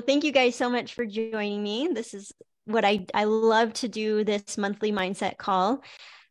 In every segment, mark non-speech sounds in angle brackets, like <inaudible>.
thank you guys so much for joining me. This is what I I love to do this monthly mindset call.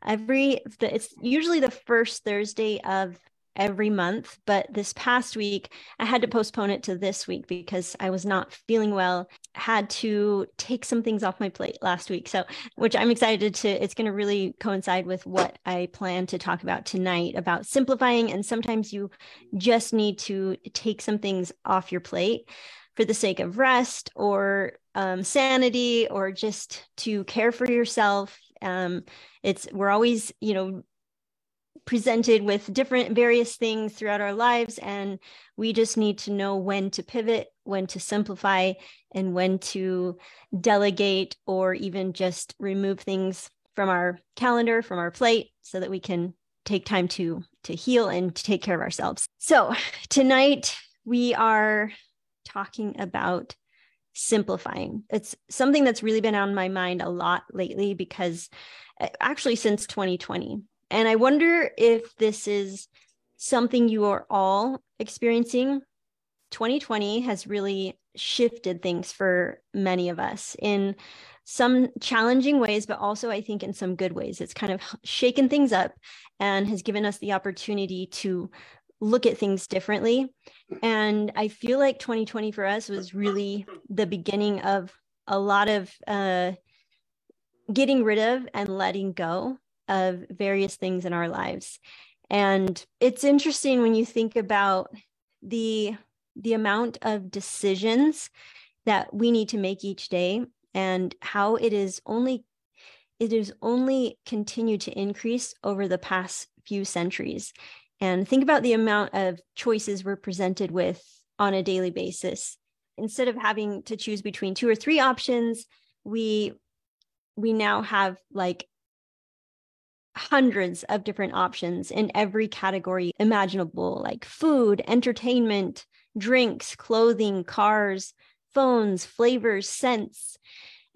Every it's usually the first Thursday of every month, but this past week I had to postpone it to this week because I was not feeling well. Had to take some things off my plate last week. So, which I'm excited to it's going to really coincide with what I plan to talk about tonight about simplifying and sometimes you just need to take some things off your plate for the sake of rest or um, sanity or just to care for yourself. Um, it's we're always, you know, presented with different various things throughout our lives and we just need to know when to pivot when to simplify and when to delegate or even just remove things from our calendar from our plate so that we can take time to to heal and to take care of ourselves so tonight we are talking about simplifying. It's something that's really been on my mind a lot lately because uh, actually since 2020. And I wonder if this is something you are all experiencing. 2020 has really shifted things for many of us in some challenging ways, but also I think in some good ways. It's kind of shaken things up and has given us the opportunity to look at things differently. And I feel like 2020 for us was really the beginning of a lot of uh, getting rid of and letting go of various things in our lives. And it's interesting when you think about the the amount of decisions that we need to make each day and how it is only it is only continued to increase over the past few centuries and think about the amount of choices we're presented with on a daily basis. Instead of having to choose between two or three options we we now have like hundreds of different options in every category imaginable like food entertainment drinks clothing cars phones flavors scents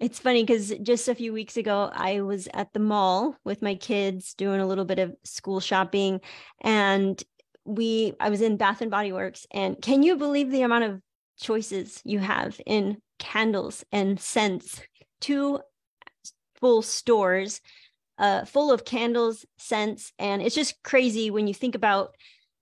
it's funny because just a few weeks ago, I was at the mall with my kids doing a little bit of school shopping, and we I was in Bath and Body Works, and can you believe the amount of choices you have in candles and scents? Two full stores uh, full of candles, scents, and it's just crazy when you think about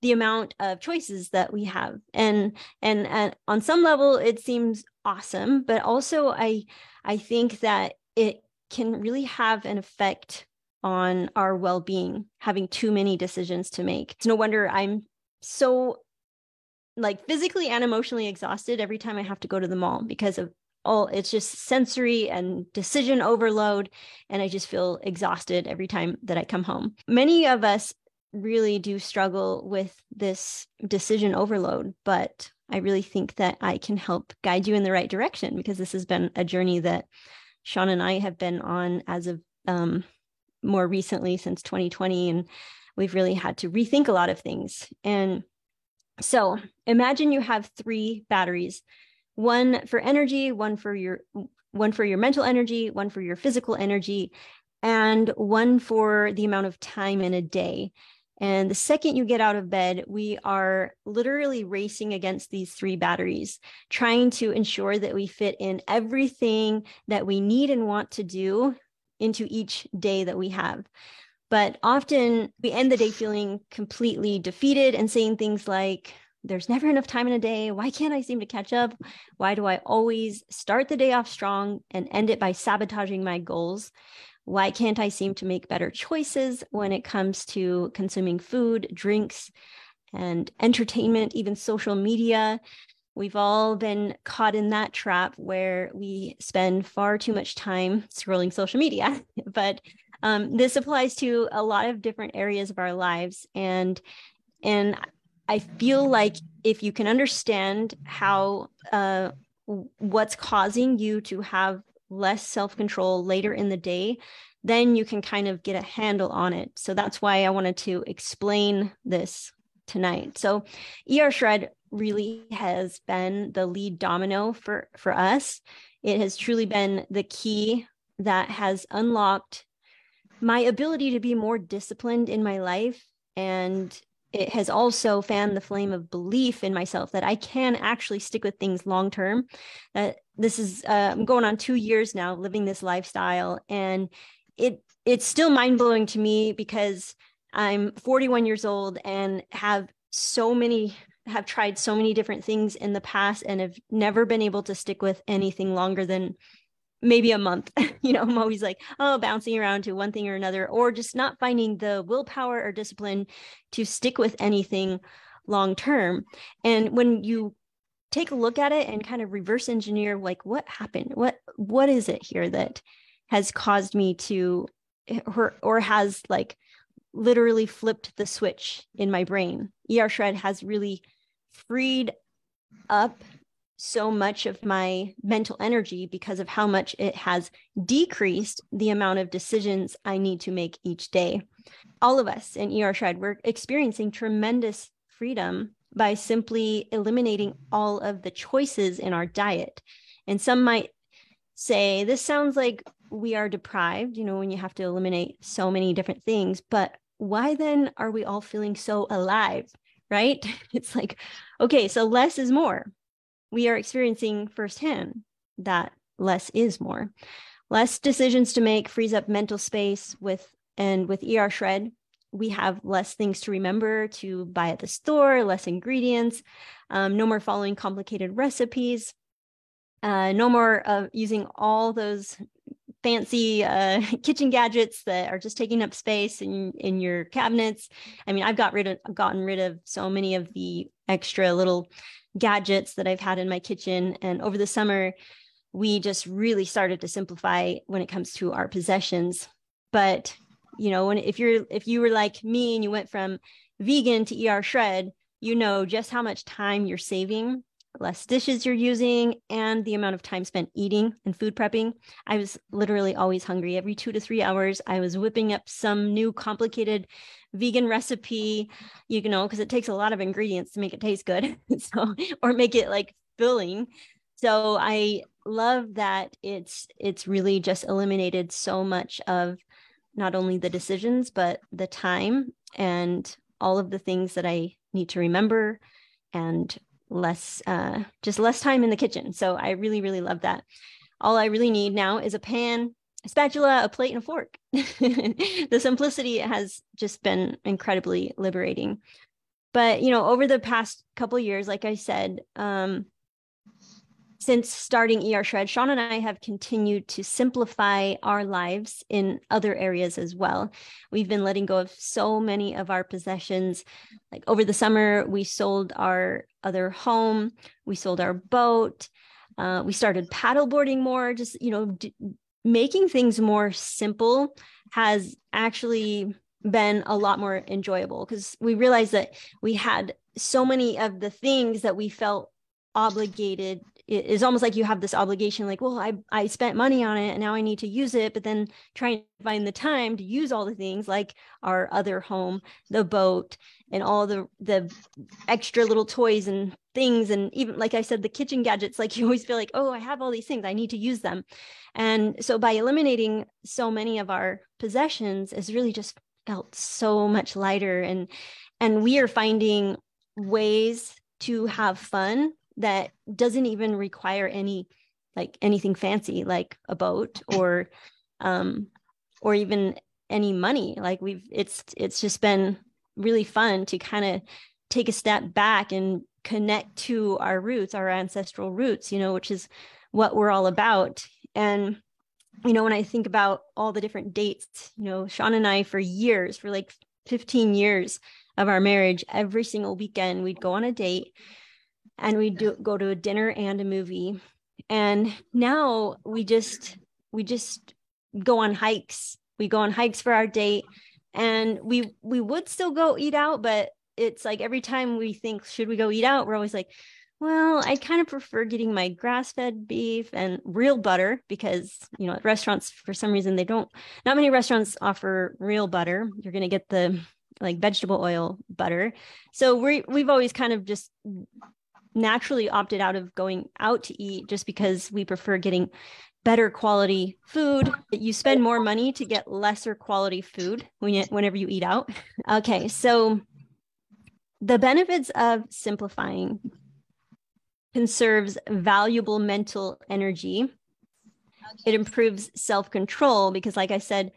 the amount of choices that we have. And and, and on some level, it seems awesome, but also I I think that it can really have an effect on our well-being having too many decisions to make. It's no wonder I'm so like physically and emotionally exhausted every time I have to go to the mall because of all it's just sensory and decision overload and I just feel exhausted every time that I come home. Many of us really do struggle with this decision overload, but I really think that I can help guide you in the right direction because this has been a journey that Sean and I have been on as of um, more recently since 2020. And we've really had to rethink a lot of things. And so imagine you have three batteries one for energy, one for your one for your mental energy, one for your physical energy, and one for the amount of time in a day. And the second you get out of bed, we are literally racing against these three batteries, trying to ensure that we fit in everything that we need and want to do into each day that we have. But often we end the day feeling completely defeated and saying things like, there's never enough time in a day. Why can't I seem to catch up? Why do I always start the day off strong and end it by sabotaging my goals? Why can't I seem to make better choices when it comes to consuming food, drinks, and entertainment, even social media? We've all been caught in that trap where we spend far too much time scrolling social media. <laughs> but um, this applies to a lot of different areas of our lives, and and I feel like if you can understand how uh, what's causing you to have less self control later in the day, then you can kind of get a handle on it. So that's why I wanted to explain this tonight. So ER Shred really has been the lead domino for for us. It has truly been the key that has unlocked my ability to be more disciplined in my life and it has also fanned the flame of belief in myself that I can actually stick with things long term. That this is uh, I'm going on two years now living this lifestyle, and it it's still mind blowing to me because I'm 41 years old and have so many have tried so many different things in the past and have never been able to stick with anything longer than maybe a month. <laughs> you know, I'm always like, oh, bouncing around to one thing or another, or just not finding the willpower or discipline to stick with anything long term. And when you take a look at it and kind of reverse engineer like what happened what what is it here that has caused me to or, or has like literally flipped the switch in my brain er shred has really freed up so much of my mental energy because of how much it has decreased the amount of decisions I need to make each day. All of us in ER Shred, we're experiencing tremendous freedom by simply eliminating all of the choices in our diet. And some might say, this sounds like we are deprived, you know, when you have to eliminate so many different things, but why then are we all feeling so alive? Right? <laughs> It's like, okay, so less is more we are experiencing firsthand that less is more. Less decisions to make frees up mental space with and with ER Shred, we have less things to remember to buy at the store, less ingredients, um, no more following complicated recipes, uh, no more of using all those fancy uh, <laughs> kitchen gadgets that are just taking up space in in your cabinets. I mean, I've got rid of gotten rid of so many of the extra little gadgets that I've had in my kitchen. And over the summer, we just really started to simplify when it comes to our possessions. But you know, when if you're if you were like me and you went from vegan to ER shred, you know just how much time you're saving, less dishes you're using, and the amount of time spent eating and food prepping. I was literally always hungry. Every two to three hours, I was whipping up some new complicated vegan recipe, you know, because it takes a lot of ingredients to make it taste good. <laughs> so, or make it like filling. So I love that it's it's really just eliminated so much of not only the decisions but the time and all of the things that I need to remember and less uh just less time in the kitchen. So I really really love that. All I really need now is a pan, a spatula, a plate, and a fork. <laughs> the simplicity has just been incredibly liberating. But you know, over the past couple years, like I said, um, since starting ER Shred, Sean and I have continued to simplify our lives in other areas as well. We've been letting go of so many of our possessions. Like over the summer, we sold our other home, we sold our boat, uh, we started paddleboarding more, just, you know, d- making things more simple has actually been a lot more enjoyable because we realized that we had so many of the things that we felt obligated it is almost like you have this obligation like well i i spent money on it and now i need to use it but then trying to find the time to use all the things like our other home the boat and all the the extra little toys and things and even like i said the kitchen gadgets like <laughs> you always feel like oh i have all these things i need to use them. And so by eliminating so many of our possessions it's really just felt so much lighter and and we are finding ways to have fun that doesn't even require any like anything fancy like a boat <laughs> or um or even any money. Like we've it's it's just been really fun to kind of take a step back and connect to our roots our ancestral roots you know which is what we're all about. And you know when i think about all the different dates you know sean and i for years for like 15 years of our marriage every single weekend we'd go on a date and we do go to a dinner and a movie. And now we just we just go on hikes. We go on hikes for our date and we we would still go eat out but it's like every time we think should we go eat out? we're always like well i kind of prefer getting my grass-fed beef and real butter because you know at restaurants for some reason they don't not many restaurants offer real butter. You're going to get the like vegetable oil butter. So we we've always kind of just naturally opted out of going out to eat just because we prefer getting better quality food. You spend more money to get lesser quality food when you, whenever you eat out. Okay, so the benefits of simplifying conserves valuable mental energy. It improves self control because, like I said,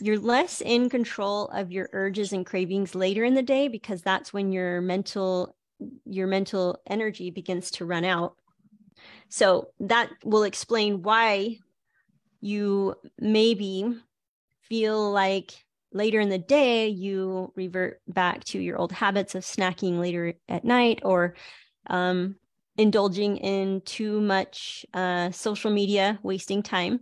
you're less in control of your urges and cravings later in the day because that's when your mental your mental energy begins to run out. So that will explain why you maybe feel like later in the day you revert back to your old habits of snacking later at night or um, indulging in too much uh, social media wasting time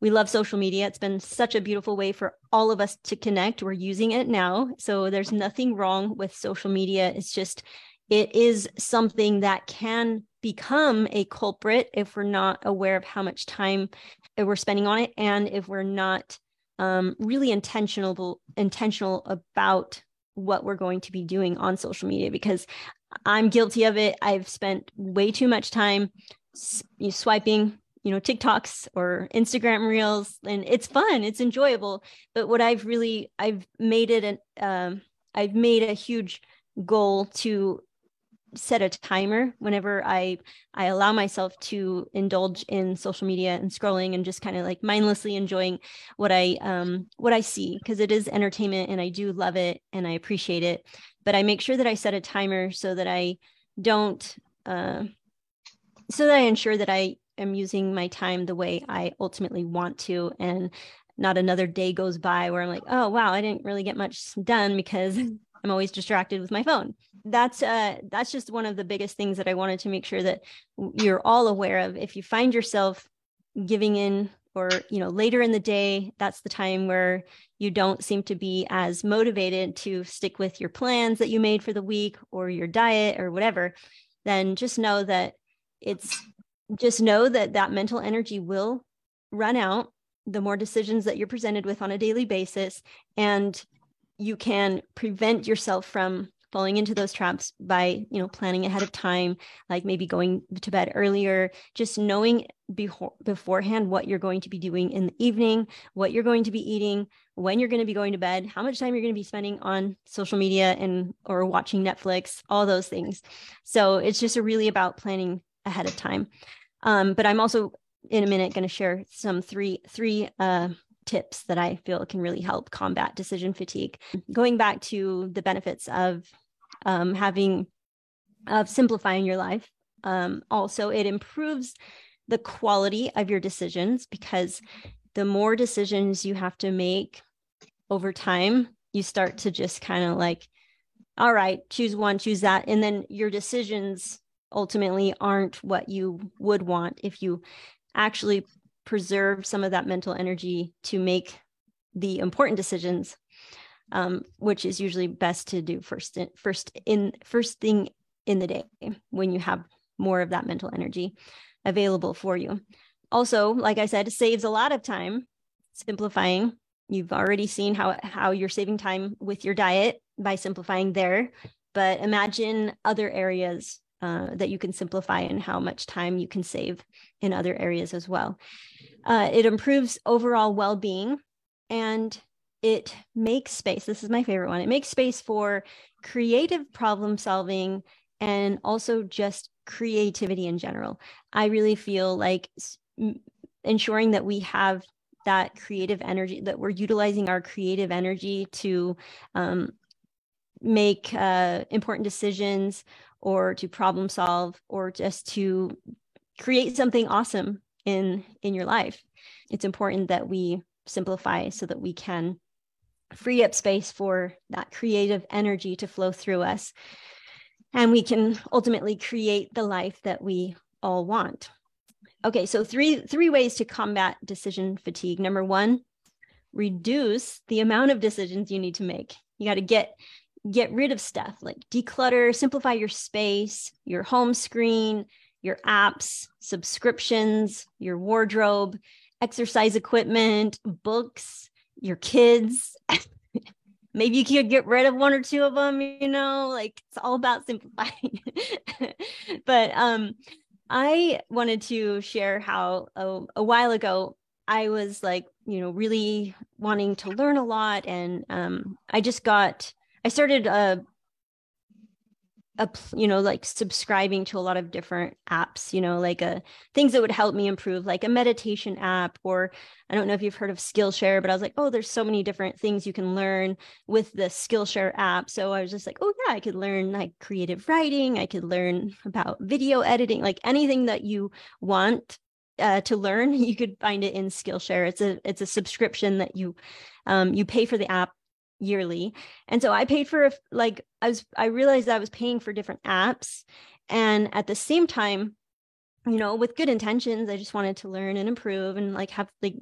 we love social media. It's been such a beautiful way for all of us to connect. We're using it now. So there's nothing wrong with social media. It's just it is something that can become a culprit if we're not aware of how much time we're spending on it and if we're not um, really intentional intentional about what we're going to be doing on social media because i'm guilty of it. I've spent way too much time swiping you know tiktoks or instagram reels and it's fun it's enjoyable but what i've really i've made it an um, i've made a huge goal to set a timer whenever I I allow myself to indulge in social media and scrolling and just kind of like mindlessly enjoying what I um what I see because it is entertainment and I do love it and I appreciate it but I make sure that I set a timer so that I don't uh so that I ensure that I am using my time the way I ultimately want to and not another day goes by where I'm like, oh wow, I didn't really get much done because <laughs> I'm always distracted with my phone. That's uh that's just one of the biggest things that I wanted to make sure that you're all aware of. If you find yourself giving in or you know later in the day that's the time where you don't seem to be as motivated to stick with your plans that you made for the week or your diet or whatever then just know that it's just know that that mental energy will run out the more decisions that you're presented with on a daily basis and you can prevent yourself from falling into those traps by you know planning ahead of time like maybe going to bed earlier just knowing before, beforehand what you're going to be doing in the evening what you're going to be eating when you're going to be going to bed how much time you're going to be spending on social media and or watching netflix all those things. So it's just really about planning ahead of time um, but i'm also in a minute going to share some three three uh, tips that I feel can really help combat decision fatigue. Going back to the benefits of um, having, of simplifying your life, um, also, it improves the quality of your decisions because the more decisions you have to make over time, you start to just kind of like, all right, choose one, choose that. And then your decisions ultimately aren't what you would want if you actually preserve some of that mental energy to make the important decisions um, which is usually best to do first in, first in first thing in the day when you have more of that mental energy available for you. Also like i said saves a lot of time simplifying. You've already seen how how you're saving time with your diet by simplifying there but imagine other areas uh, that you can simplify and how much time you can save in other areas as well. Uh, it improves overall well being and it makes space. This is my favorite one. It makes space for creative problem solving and also just creativity in general. I really feel like ensuring that we have that creative energy, that we're utilizing our creative energy to um, make uh, important decisions or to problem solve or just to create something awesome in in your life. It's important that we simplify so that we can free up space for that creative energy to flow through us. And we can ultimately create the life that we all want. Okay so three three ways to combat decision fatigue. Number one reduce the amount of decisions you need to make. You got to get get rid of stuff like declutter, simplify your space, your home screen, your apps, subscriptions, your wardrobe, exercise equipment, books, your kids. <laughs> Maybe you could get rid of one or two of them, you know, like it's all about simplifying. <laughs> but um I wanted to share how a, a while ago I was like, you know, really wanting to learn a lot and um I just got I started uh, a, you know like subscribing to a lot of different apps you know like a uh, things that would help me improve like a meditation app or i don't know if you've heard of skillshare but i was like oh there's so many different things you can learn with the skillshare app. So i was just like oh yeah i could learn like creative writing. I could learn about video editing like anything that you want uh, to learn <laughs> you could find it in skillshare. It's a it's a subscription that you um, you pay for the app yearly. And so I paid for like I was I realized I was paying for different apps. And at the same time you know with good intentions i just wanted to learn and improve and like have like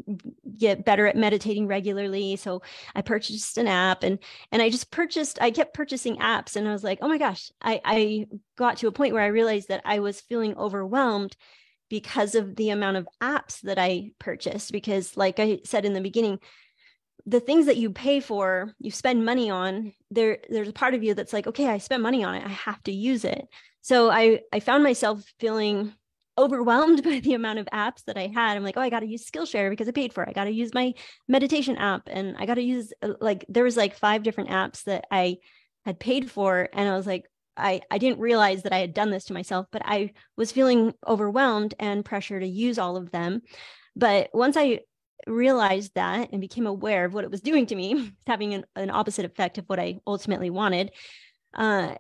get better at meditating regularly. So i purchased an app and and i just purchased i kept purchasing apps and i was like oh my gosh. I i got to a point where i realized that i was feeling overwhelmed because of the amount of apps that i purchased because like i said in the beginning the things that you pay for, you spend money on, there there's a part of you that's like, okay, I spent money on it. I have to use it. So I I found myself feeling overwhelmed <laughs> by the amount of apps that I had. I'm like, oh, I got to use Skillshare because I paid for it. I got to use my meditation app and I got to use uh, like there was like five different apps that I had paid for and I was like I I didn't realize that I had done this to myself, but I was feeling overwhelmed and pressure to use all of them. But once I realized that and became aware of what it was doing to me, <laughs> having an, an opposite effect of what I ultimately wanted, uh,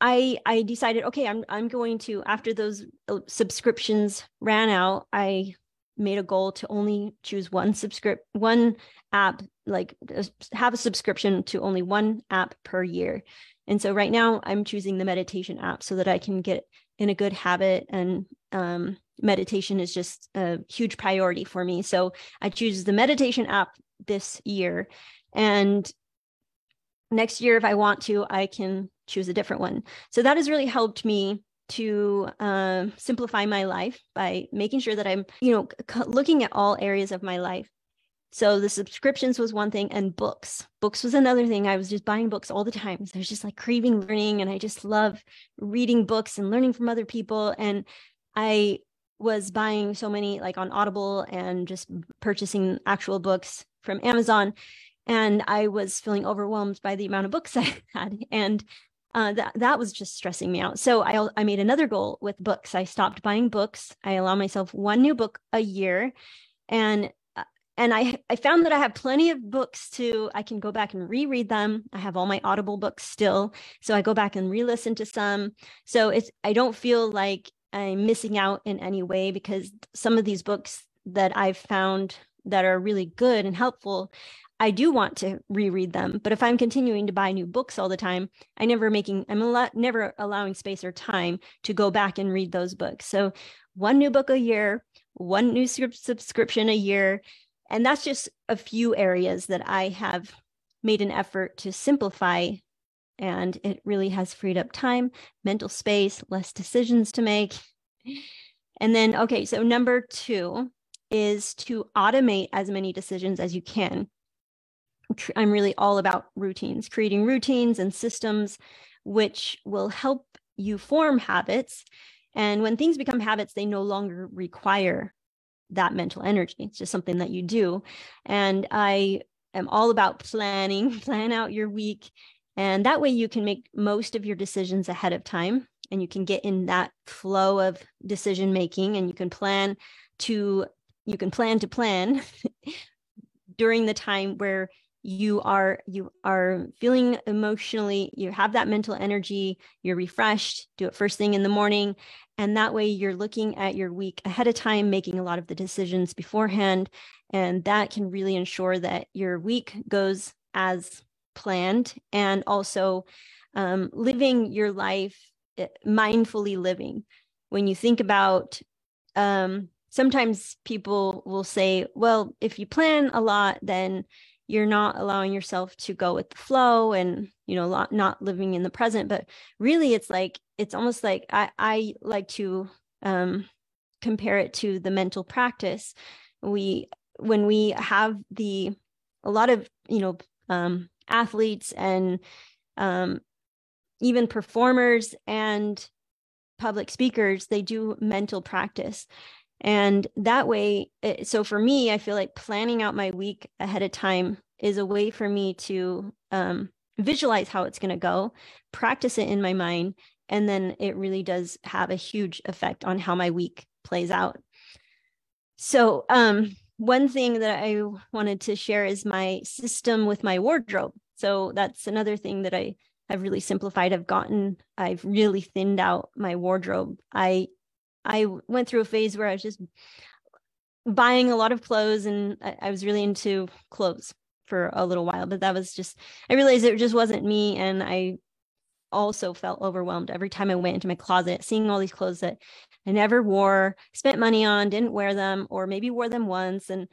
I I decided, okay, I'm I'm going to after those uh, subscriptions ran out, I made a goal to only choose one subscript one app like have a subscription to only one app per year. And so right now i'm choosing the meditation app so that i can get in a good habit and um, meditation is just a huge priority for me. So I choose the meditation app this year. And next year, if I want to, I can choose a different one. So that has really helped me to uh, simplify my life by making sure that I'm, you know, c- looking at all areas of my life. So the subscriptions was one thing, and books. Books was another thing. I was just buying books all the time. So I was just like craving learning, and I just love reading books and learning from other people. And I was buying so many like on Audible and just purchasing actual books from Amazon. And I was feeling overwhelmed by the amount of books <laughs> I had. And uh, that that was just stressing me out. So I I made another goal with books. I stopped buying books. I allow myself one new book a year, and uh, and I I found that I have plenty of books to I can go back and reread them. I have all my Audible books still, so I go back and re-listen to some. So it's I don't feel like I'm missing out in any way because some of these books that I've found that are really good and helpful, I do want to reread them. But if I'm continuing to buy new books all the time, I never making I'm a lot, never allowing space or time to go back and read those books. So one new book a year, one new subscription a year, and that's just a few areas that I have made an effort to simplify and it really has freed up time, mental space, less decisions to make. And then, okay, so number two is to automate as many decisions as you can. I'm really all about routines, creating routines and systems which will help you form habits. And when things become habits, they no longer require that mental energy. It's just something that you do. And I am all about planning, <laughs> plan out your week, and that way you can make most of your decisions ahead of time and you can get in that flow of decision making and you can plan to you can plan to plan <laughs> during the time where you are you are feeling emotionally you have that mental energy you're refreshed do it first thing in the morning. And that way you're looking at your week ahead of time making a lot of the decisions beforehand. And that can really ensure that your week goes as planned and also um, living your life eh, mindfully living. When you think about, um, sometimes people will say, well, if you plan a lot, then you're not allowing yourself to go with the flow and you know not living in the present but really it's like it's almost like i i like to um compare it to the mental practice we when we have the a lot of you know um athletes and um, even performers and public speakers they do mental practice. And that way it, so for me i feel like planning out my week ahead of time is a way for me to um, visualize how it's going to go practice it in my mind and then it really does have a huge effect on how my week plays out. So um one thing that i wanted to share is my system with my wardrobe. So that's another thing that i have really simplified. I've gotten i've really thinned out my wardrobe. I i went through a phase where i was just buying a lot of clothes and I, I was really into clothes for a little while but that was just i realized it just wasn't me and i also felt overwhelmed every time I went into my closet, seeing all these clothes that I never wore, spent money on, didn't wear them, or maybe wore them once. And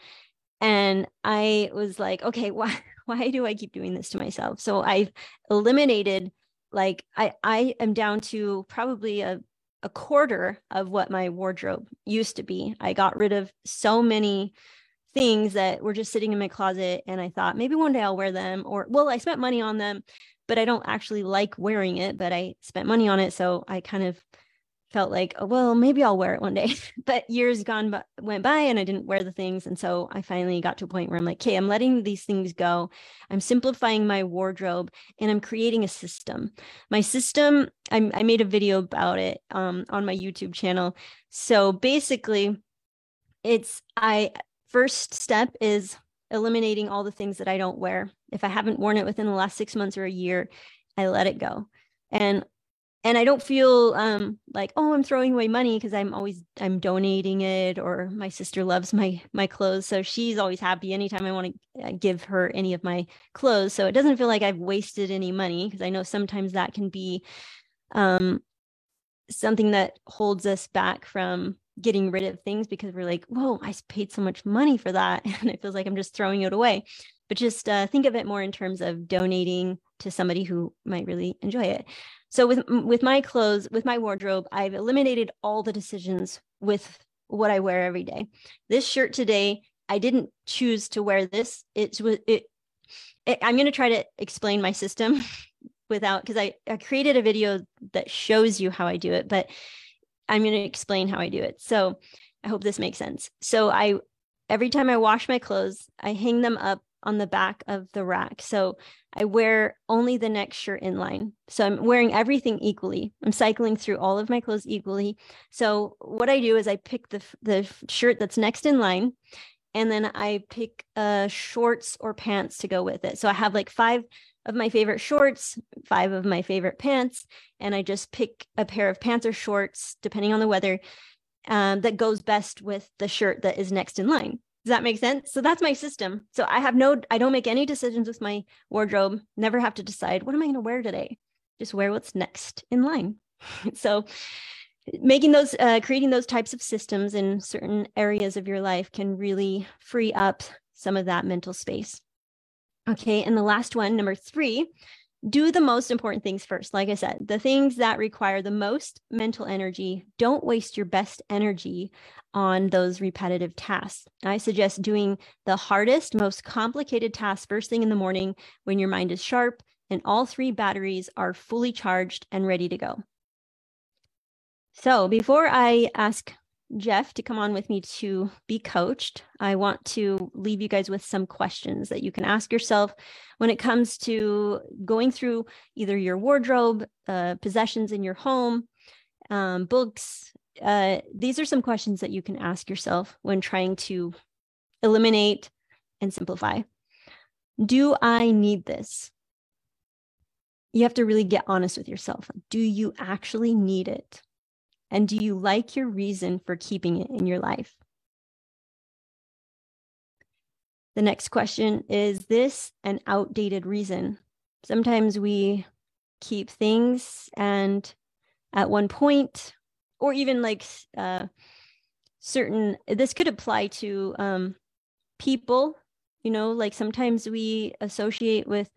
and I was like, okay, <laughs> why why do I keep doing this to myself? So I've eliminated like I I am down to probably a a quarter of what my wardrobe used to be. I got rid of so many things that were just sitting in my closet and I thought maybe one day I'll wear them or well I spent money on them but I don't actually like wearing it, but I spent money on it. So I kind of felt like, oh, well, maybe I'll wear it one day. <laughs> but years gone by, went by and I didn't wear the things. And so I finally got to a point where I'm like, okay, I'm letting these things go. I'm simplifying my wardrobe and I'm creating a system. My system, I, I made a video about it um, on my YouTube channel. So basically, it's I first step is eliminating all the things that I don't wear. If I haven't worn it within the last six months or a year, I let it go. And and I don't feel um, like oh I'm throwing away money because I'm always I'm donating it or my sister loves my my clothes so she's always happy anytime I want to uh, give her any of my clothes so it doesn't feel like I've wasted any money because I know sometimes that can be um, something that holds us back from getting rid of things because we're like, whoa, I paid so much money for that. <laughs> And it feels like I'm just throwing it away. But just uh, think of it more in terms of donating to somebody who might really enjoy it. So with with my clothes, with my wardrobe, I've eliminated all the decisions with what I wear every day. This shirt today, I didn't choose to wear this. It was it, it I'm going to try to explain my system <laughs> without because I, I created a video that shows you how I do it, but I'm going to explain how I do it. So I hope this makes sense. So I every time I wash my clothes, I hang them up on the back of the rack. So I wear only the next shirt in line. So I'm wearing everything equally. I'm cycling through all of my clothes equally. So what I do is I pick the the shirt that's next in line and then I pick uh shorts or pants to go with it. So I have like five of my favorite shorts, five of my favorite pants, and I just pick a pair of pants or shorts, depending on the weather, um, that goes best with the shirt that is next in line. Does that make sense? So that's my system. So I have no, I don't make any decisions with my wardrobe, never have to decide what am I going to wear today? Just wear what's next in line. <laughs> so making those, uh, creating those types of systems in certain areas of your life can really free up some of that mental space. Okay. And the last one, number three, do the most important things first. Like I said, the things that require the most mental energy, don't waste your best energy on those repetitive tasks. I suggest doing the hardest, most complicated tasks first thing in the morning when your mind is sharp and all three batteries are fully charged and ready to go. So, before I ask Jeff to come on with me to be coached, I want to leave you guys with some questions that you can ask yourself when it comes to going through either your wardrobe, uh, possessions in your home, um, books. Uh, these are some questions that you can ask yourself when trying to eliminate and simplify. Do I need this? You have to really get honest with yourself. Do you actually need it? And do you like your reason for keeping it in your life? The next question is this an outdated reason? Sometimes we keep things and at one point, or even like uh, certain, this could apply to um, people, you know, like sometimes we associate with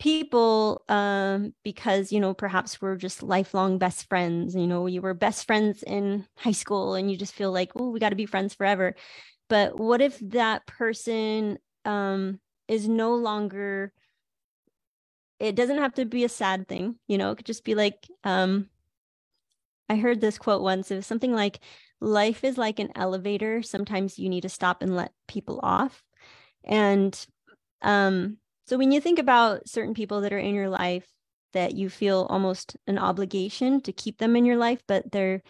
people um, because you know perhaps we're just lifelong best friends you know you were best friends in high school and you just feel like oh we got to be friends forever. But what if that person um, is no longer it doesn't have to be a sad thing you know it could just be like um, i heard this quote once it was something like life is like an elevator sometimes you need to stop and let people off. And um so when you think about certain people that are in your life, that you feel almost an obligation to keep them in your life, but they're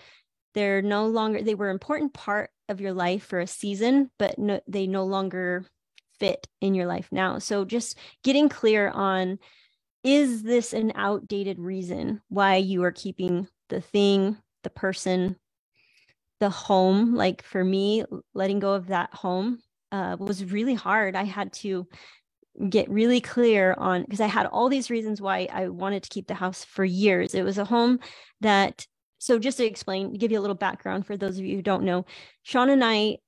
they're no longer they were an important part of your life for a season, but no, they no longer fit in your life now. So just getting clear on is this an outdated reason why you are keeping the thing, the person, the home? Like for me, letting go of that home uh, was really hard. I had to get really clear on because I had all these reasons why I wanted to keep the house for years. It was a home that, so just to explain, give you a little background for those of you who don't know, Sean and I,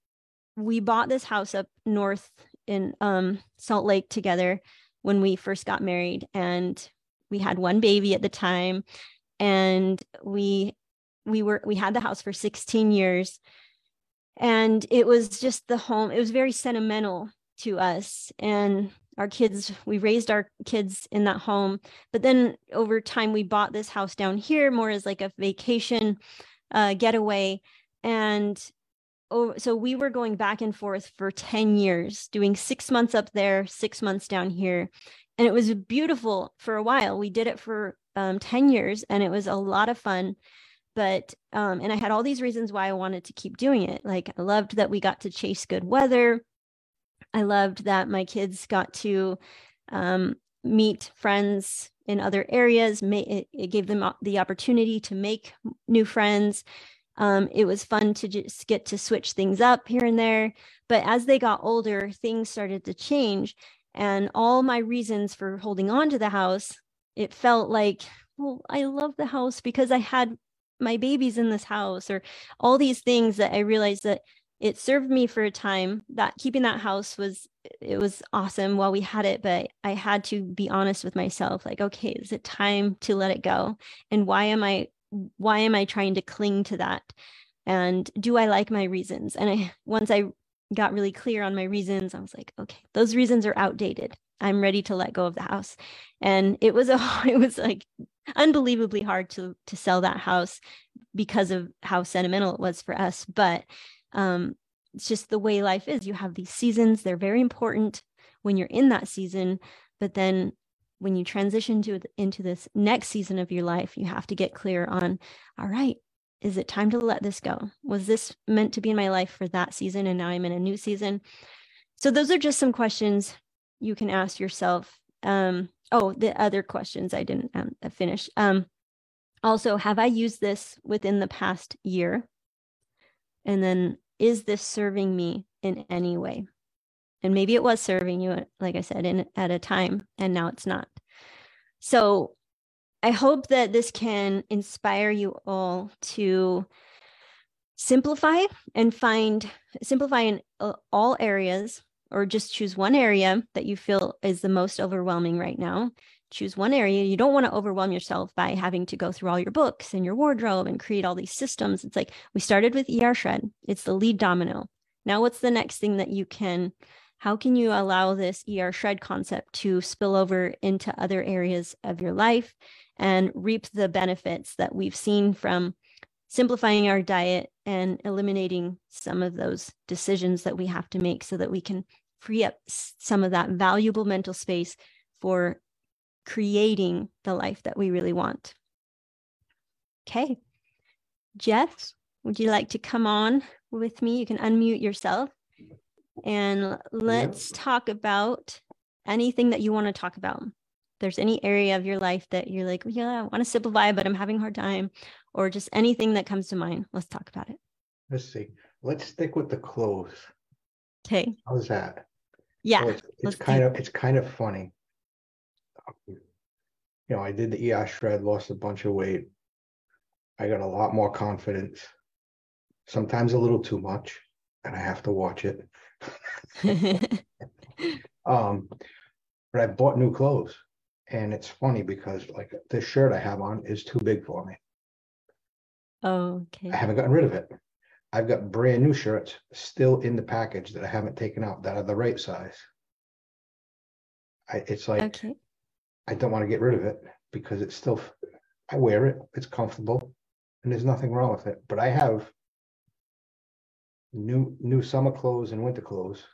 we bought this house up north in um, Salt Lake together when we first got married, and we had one baby at the time, and we we were we had the house for 16 years and it was just the home it was very sentimental to us and our kids we raised our kids in that home but then over time we bought this house down here more as like a vacation uh, getaway. And oh, so we were going back and forth for 10 years doing six months up there six months down here. And it was beautiful for a while. We did it for um, 10 years and it was a lot of fun. But um, and i had all these reasons why i wanted to keep doing it. Like i loved that we got to chase good weather I loved that my kids got to um, meet friends in other areas. It, gave them the opportunity to make new friends. Um, it was fun to just get to switch things up here and there. But as they got older, things started to change. And all my reasons for holding on to the house, it felt like, well, I love the house because I had my babies in this house, or all these things that I realized that it served me for a time that keeping that house was it was awesome while we had it but i had to be honest with myself like okay is it time to let it go? And why am i why am i trying to cling to that? And do i like my reasons? And i once i got really clear on my reasons i was like okay those reasons are outdated. I'm ready to let go of the house. And it was a <laughs> it was like unbelievably hard to to sell that house because of how sentimental it was for us but um, it's just the way life is. You have these seasons, they're very important when you're in that season. But then when you transition to into this next season of your life, you have to get clear on, all right, is it time to let this go? Was this meant to be in my life for that season and now I'm in a new season? So those are just some questions you can ask yourself. Um, oh, the other questions I didn't um, finish. Um, also, have I used this within the past year? And then is this serving me in any way? And maybe it was serving you, like I said, in at a time, and now it's not. So I hope that this can inspire you all to simplify and find simplify in uh, all areas or just choose one area that you feel is the most overwhelming right now choose one area. You don't want to overwhelm yourself by having to go through all your books and your wardrobe and create all these systems. It's like we started with ER Shred, it's the lead domino. Now, what's the next thing that you can? How can you allow this ER Shred concept to spill over into other areas of your life and reap the benefits that we've seen from simplifying our diet and eliminating some of those decisions that we have to make so that we can free up some of that valuable mental space for creating the life that we really want. Okay. Jeff, would you like to come on with me? You can unmute yourself and let's yep. talk about anything that you want to talk about. If there's any area of your life that you're like, yeah, I want to simplify, but I'm having a hard time, or just anything that comes to mind. Let's talk about it. Let's see. Let's stick with the clothes. Okay. How's that? Yeah. So it's, it's kind of it's kind of funny you know, I did the ER shred, lost a bunch of weight. I got a lot more confidence, sometimes a little too much, and I have to watch it. <laughs> um, but I bought new clothes, and it's funny because like this shirt I have on is too big for me. Oh, okay. I haven't gotten rid of it. I've got brand new shirts still in the package that I haven't taken out that are the right size. I, it's like okay. I don't want to get rid of it because it's still, I wear it, it's comfortable, and there's nothing wrong with it. But I have new new summer clothes and winter clothes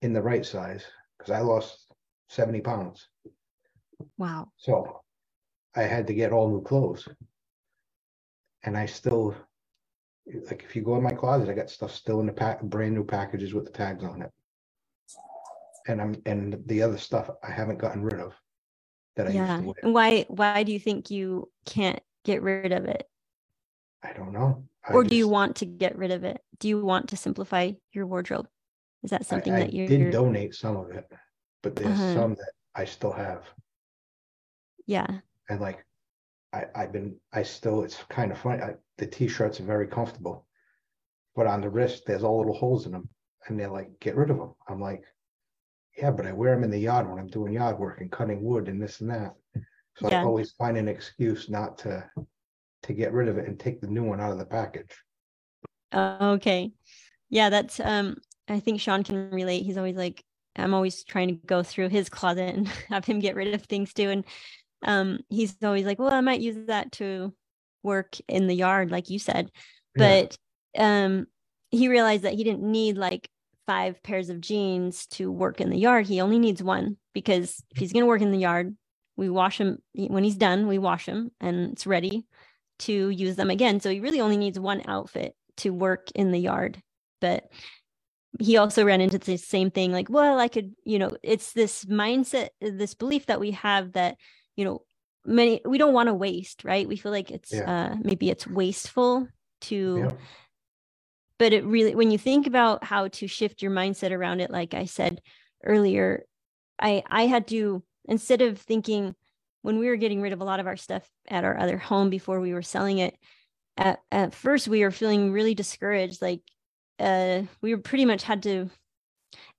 in the right size because I lost 70 pounds. Wow. So I had to get all new clothes. And I still like if you go in my closet, I got stuff still in the pack brand new packages with the tags on it. And I'm and the other stuff I haven't gotten rid of that I yeah. Why why do you think you can't get rid of it? I don't know. I or do you want to get rid of it? Do you want to simplify your wardrobe? Is that something I, that you did donate some of it, but there's uh-huh. some that I still have. Yeah. And like I, I've been I still it's kind of funny. I, the t-shirts are very comfortable, but on the wrist there's all little holes in them, and they're like, get rid of them. I'm like, yeah, but I wear them in the yard when I'm doing yard work and cutting wood and this and that. So yeah. I always find an excuse not to to get rid of it and take the new one out of the package. okay. Yeah, that's um I think Sean can relate. He's always like I'm always trying to go through his closet and <laughs> have him get rid of things too. And um he's always like, Well, I might use that to work in the yard, like you said. But yeah. um he realized that he didn't need like five pairs of jeans to work in the yard. He only needs one because if he's going to work in the yard, we wash him when he's done, we wash him and it's ready to use them again. So he really only needs one outfit to work in the yard. But he also ran into the same thing like, well, I could, you know, it's this mindset, this belief that we have that, you know, many, we don't want to waste, right? We feel like it's yeah. uh, maybe it's wasteful to yeah but it really when you think about how to shift your mindset around it like i said earlier i i had to instead of thinking when we were getting rid of a lot of our stuff at our other home before we were selling it at, at first we were feeling really discouraged like uh we were pretty much had to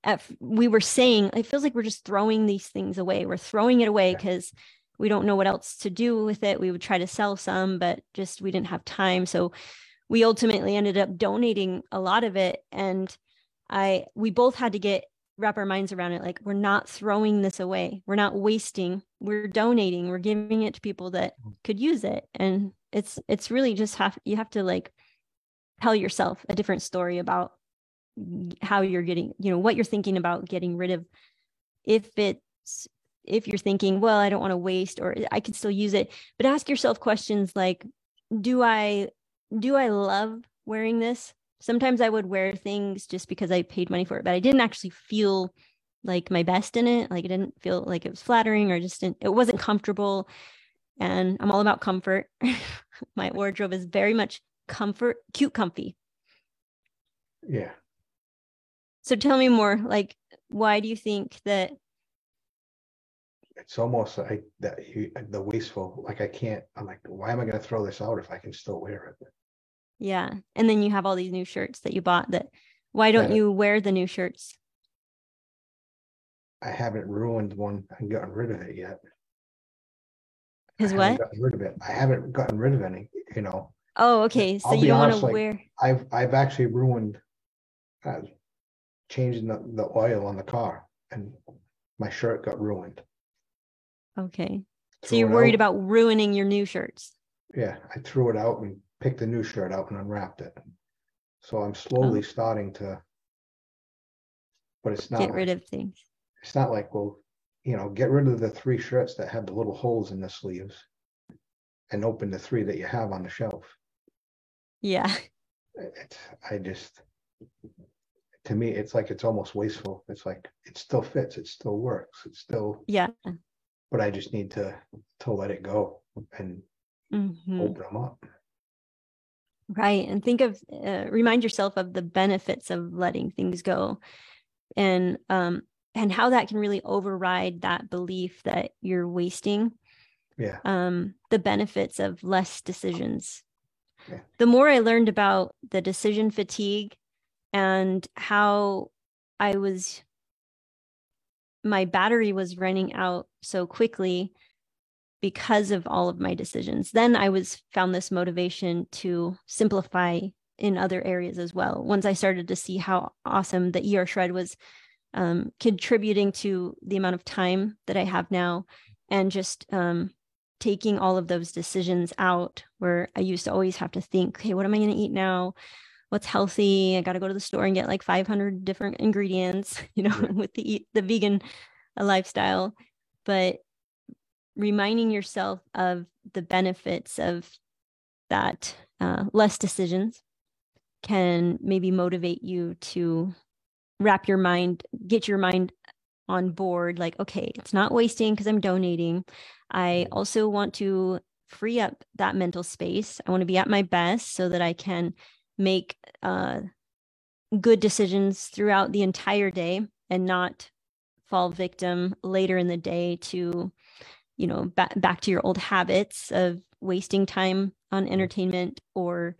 at, we were saying it feels like we're just throwing these things away. We're throwing it away because we don't know what else to do with it. We would try to sell some but just we didn't have time. So we ultimately ended up donating a lot of it. And i we both had to get wrap our minds around it. Like we're not throwing this away. We're not wasting. We're donating. We're giving it to people that mm. could use it. And it's it's really just have you have to like tell yourself a different story about how you're getting you know what you're thinking about getting rid of. If it's if you're thinking well i don't want to waste or i can still use it but ask yourself questions like do i do I love wearing this? Sometimes I would wear things just because I paid money for it, but I didn't actually feel like my best in it. Like it didn't feel like it was flattering or just didn't, it wasn't comfortable. And I'm all about comfort. <laughs> my wardrobe is very much comfort, cute, comfy. Yeah. So tell me more. Like, why do you think that it's almost like that the wasteful like i can't i'm like why am i going to throw this out if i can still wear it yeah. And then you have all these new shirts that you bought that why don't you wear the new shirts? I haven't ruined one. And gotten rid of it yet. Because what? gotten rid of it. I haven't gotten rid of any you know. Oh okay. So I'll you don't want to like, wear i've i've actually ruined uh, changing the, the oil on the car and my shirt got ruined. Okay. So you're worried out. about ruining your new shirts. Yeah, I threw it out and picked the new shirt out and unwrapped it. So I'm slowly oh. starting to, but it's not get rid like, of things. It's not like, well, you know, get rid of the three shirts that have the little holes in the sleeves and open the three that you have on the shelf. Yeah. It's, I just, to me, it's like it's almost wasteful. It's like it still fits, it still works, it still, yeah, but I just need to to let it go and mm-hmm. open them up. Right, and think of uh, remind yourself of the benefits of letting things go, and um and how that can really override that belief that you're wasting. Yeah. Um, the benefits of less decisions. Yeah. The more I learned about the decision fatigue and how I was my battery was running out so quickly because of all of my decisions then i was found this motivation to simplify in other areas as well once i started to see how awesome the er shred was um, contributing to the amount of time that i have now and just um, taking all of those decisions out where i used to always have to think okay what am i going to eat now what's healthy. I got to go to the store and get like 500 different ingredients, <laughs> you know, with the the vegan lifestyle. But reminding yourself of the benefits of that uh, less decisions can maybe motivate you to wrap your mind, get your mind on board like, okay, it's not wasting because I'm donating. I also want to free up that mental space. I want to be at my best so that I can make uh, good decisions throughout the entire day and not fall victim later in the day to you know back back to your old habits of wasting time on mm. entertainment or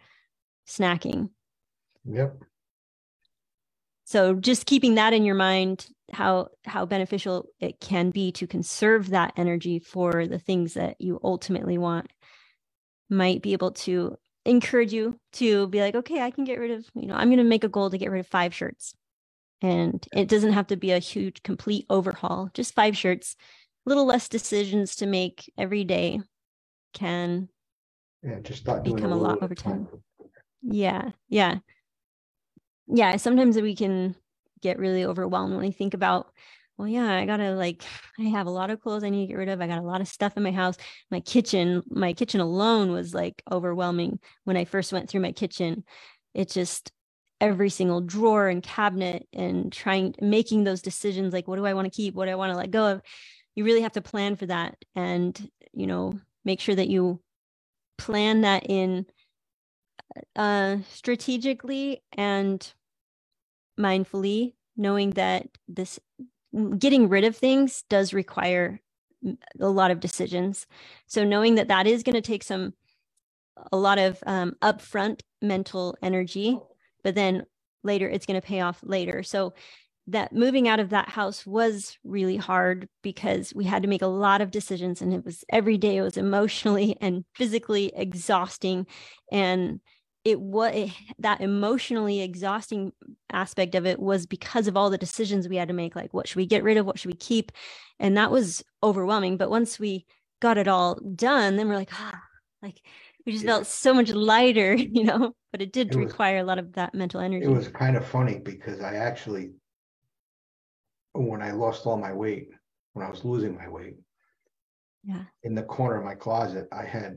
snacking. Yep. So just keeping that in your mind how how beneficial it can be to conserve that energy for the things that you ultimately want might be able to encourage you to be like okay i can get rid of you know i'm going to make a goal to get rid of five shirts. And it doesn't have to be a huge complete overhaul just five shirts little less decisions to make every day can yeah just start become a, lot over time. time. Yeah yeah. Yeah sometimes we can get really overwhelmed when we think about well yeah i gotta like <sighs> i have a lot of clothes i need to get rid of. I got a lot of stuff in my house. My kitchen my kitchen alone was like overwhelming when i first went through my kitchen. It just every single drawer and cabinet and trying making those decisions like what do i want to keep? What do i want to let go of you really have to plan for that and you know make sure that you plan that in uh strategically and mindfully knowing that this getting rid of things does require a lot of decisions. So knowing that that is going to take some a lot of um, upfront mental energy but then later it's going to pay off later. So that moving out of that house was really hard because we had to make a lot of decisions and it was every day it was emotionally <laughs> and physically exhausting. And it was that emotionally exhausting aspect of it was because of all the decisions we had to make like what should we get rid of what should we keep? And that was overwhelming. But once we got it all done then we're like ah like we just felt so much lighter <laughs> you know? But it did it require was, a lot of that mental energy. It was kind of funny because i actually when I lost all my weight, when I was losing my weight, yeah, in the corner of my closet, I had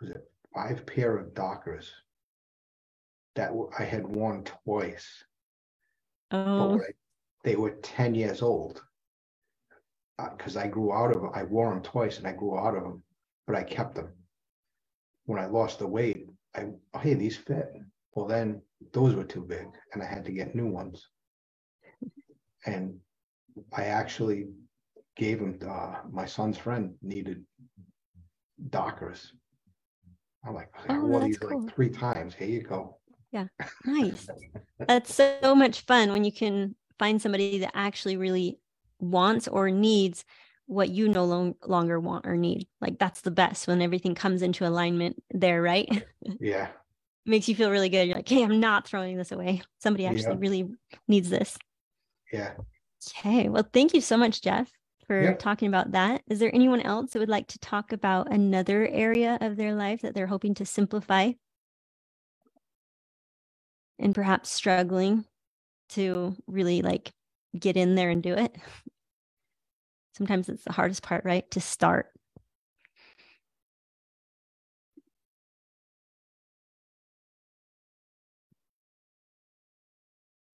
was it five pair of Dockers that I had worn twice. Oh, I, they were ten years old because uh, I grew out of them. I wore them twice and I grew out of them, but I kept them. When I lost the weight, I oh, hey these fit. Well, then those were too big, and I had to get new ones. And I actually gave him uh, my son's friend needed Dockers. I'm like, I oh, wore these cool. like three times. Here you go. Yeah, <laughs> nice. that's so much fun when you can find somebody that actually really wants or needs what you no long, longer want or need. Like that's the best when everything comes into alignment there, right? <laughs> Yeah. Makes you feel really good. You're like, hey, I'm not throwing this away. Somebody actually yeah. really needs this. Yeah. Okay. Well, thank you so much, Jeff, for yep. talking about that. Is there anyone else that would like to talk about another area of their life that they're hoping to simplify and perhaps struggling to really like get in there and do it? Sometimes it's the hardest part, right? To start.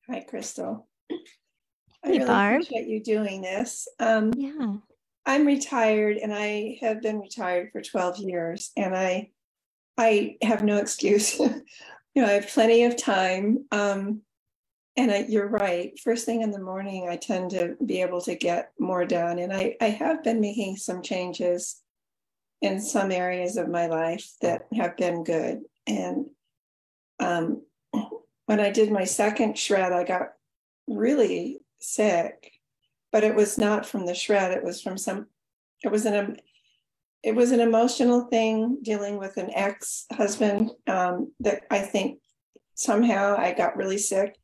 Hi, Crystal. I really Barb. appreciate you doing this. Um, yeah. I'm retired and I have been retired for 12 years and I I have no excuse. <laughs> you know, I have plenty of time. Um, and I, you're right. First thing in the morning, I tend to be able to get more done. And I, I have been making some changes in some areas of my life that have been good. And um, <clears throat> when I did my second shred, I got really sick, but it was not from the shred. It was from some, it was an, it was an emotional thing dealing with an ex husband um, that I think somehow I got really sick.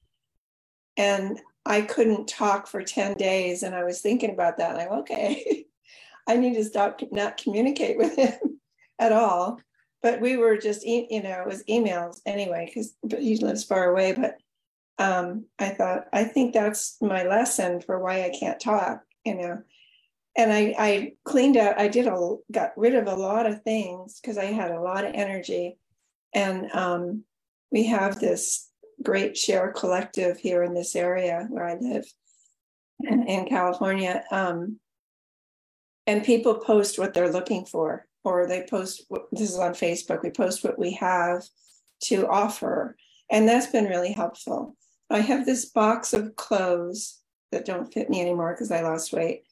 And I couldn't talk for 10 days. And I was thinking about that. I'm okay, <laughs> I need to stop, not communicate with him <laughs> at all. But we were just, you know, it was emails anyway, because he lives far away. But um, I thought, I think that's my lesson for why I can't talk, you know. and I, I cleaned out, I did a, got rid of a lot of things because I had a lot of energy. And um, we have this great share collective here in this area where I live in, <clears throat> in California. Um, and people post what they're looking for, or they post, this is on Facebook, we post what we have to offer. And that's been really helpful. I have this box of clothes that don't fit me anymore because I lost weight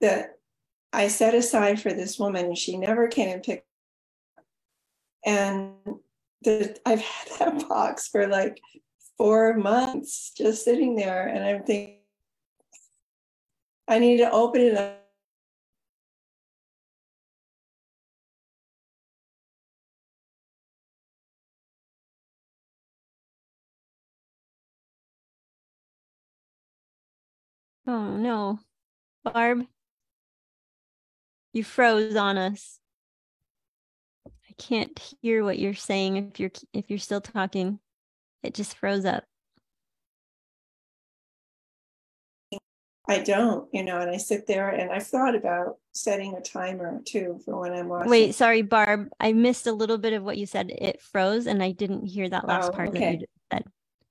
that I set aside for this woman. And she never came and picked. And the, I've had <laughs> that box for like four months just sitting there. And I'm thinking, I need to open it up. Oh no. Barb? You froze on us. I can't hear what you're saying if you're if you're still talking. It just froze up. I don't, you know, and I sit there and I've thought about setting a timer too for when I'm watching. Wait, sorry, Barb. I missed a little bit of what you said. It froze and I didn't hear that last oh, part okay. that you said.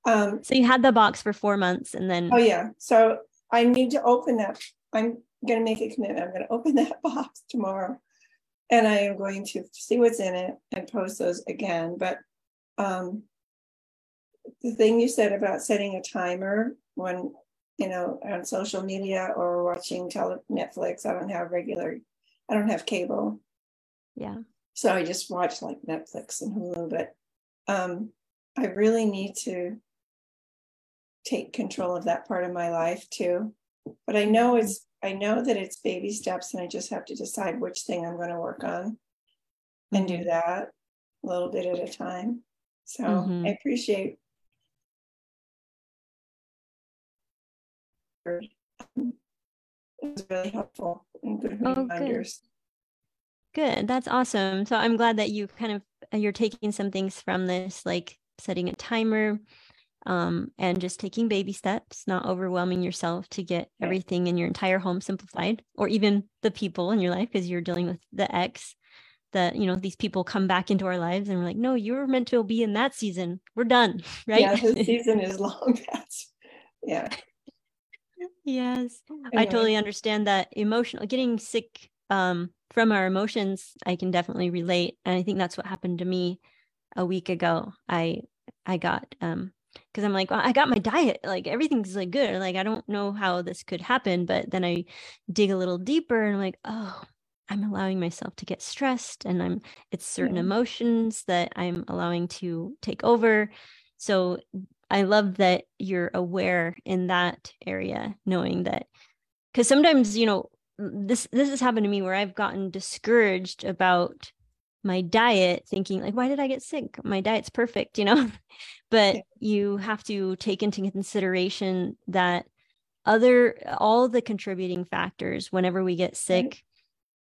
Um, so you had the box for four months and then. Oh, yeah. So I need to open that. I'm going to make a commitment. I'm going to open <laughs> that box tomorrow and I am going to see what's in it and post those again. But um, the thing you said about setting a timer when, you know, on social media or watching tele- Netflix, I don't have regular, I don't have cable. Yeah. So I just watch like Netflix and Hulu, but um, I really need to take control of that part of my life too. But I know it's I know that it's baby steps and I just have to decide which thing I'm going to work on and do mm-hmm. that a little bit at a time. So mm-hmm. I appreciate it was really helpful and good oh, reminders. Good. good. That's awesome. So I'm glad that you kind of you're taking some things from this, like setting a timer, um, and just taking baby steps, not overwhelming yourself to get everything in your entire home simplified, or even the people in your life because you're dealing with the ex. That you know these people come back into our lives and we're like, no, you were meant to be in that season. We're done, <laughs> right? Yeah, the season is long past. Yeah. <laughs> yes, anyway. I totally understand that emotional getting sick um, from our emotions. I can definitely relate, and I think that's what happened to me a week ago. I I got um, because I'm like, well, I got my diet, like everything's like good. Like I don't know how this could happen, but then I dig a little deeper and I'm like, oh, I'm allowing myself to get stressed and I'm it's certain mm-hmm. emotions that I'm allowing to take over. So I love that you're aware in that area, knowing that because sometimes, you know, this this has happened to me where I've gotten discouraged about my diet thinking like why did i get sick? My diet's perfect you know? <laughs> But you have to take into consideration that other all the contributing factors whenever we get sick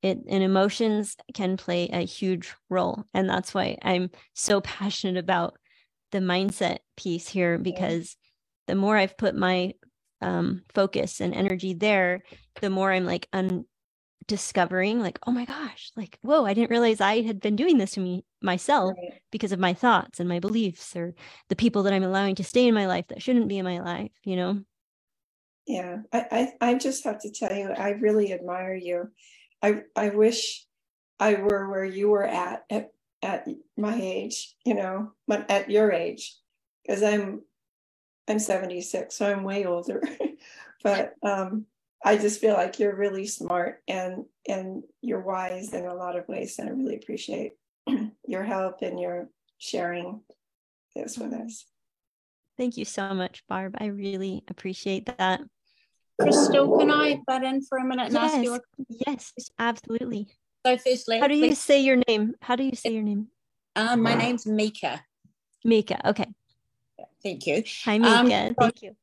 it and emotions can play a huge role. And that's why i'm so <laughs> passionate about the mindset piece here because the more i've put my um, focus and energy there the more i'm like un- discovering like oh my gosh like whoa i didn't realize i had been doing this to me myself right. because of my thoughts and my beliefs or the people that i'm allowing to stay in my life that shouldn't be in my life you know? Yeah i i, I just have to tell you i really admire you. I i wish i were where you were at at, at my age you know but at your age because i'm i'm 76 so i'm way older. <laughs> But um I just feel like you're really smart and and you're wise in a lot of ways, and I really appreciate <clears throat> your help and your sharing this with us. Thank you so much, Barb. I really appreciate that. Crystal, can I butt in for a minute and yes, ask you? A- yes, absolutely. So, firstly, how do you say your name? How do you say your name? Um, my name's Mika. Mika. Okay. Thank you. Hi, Mika. Um, Thank you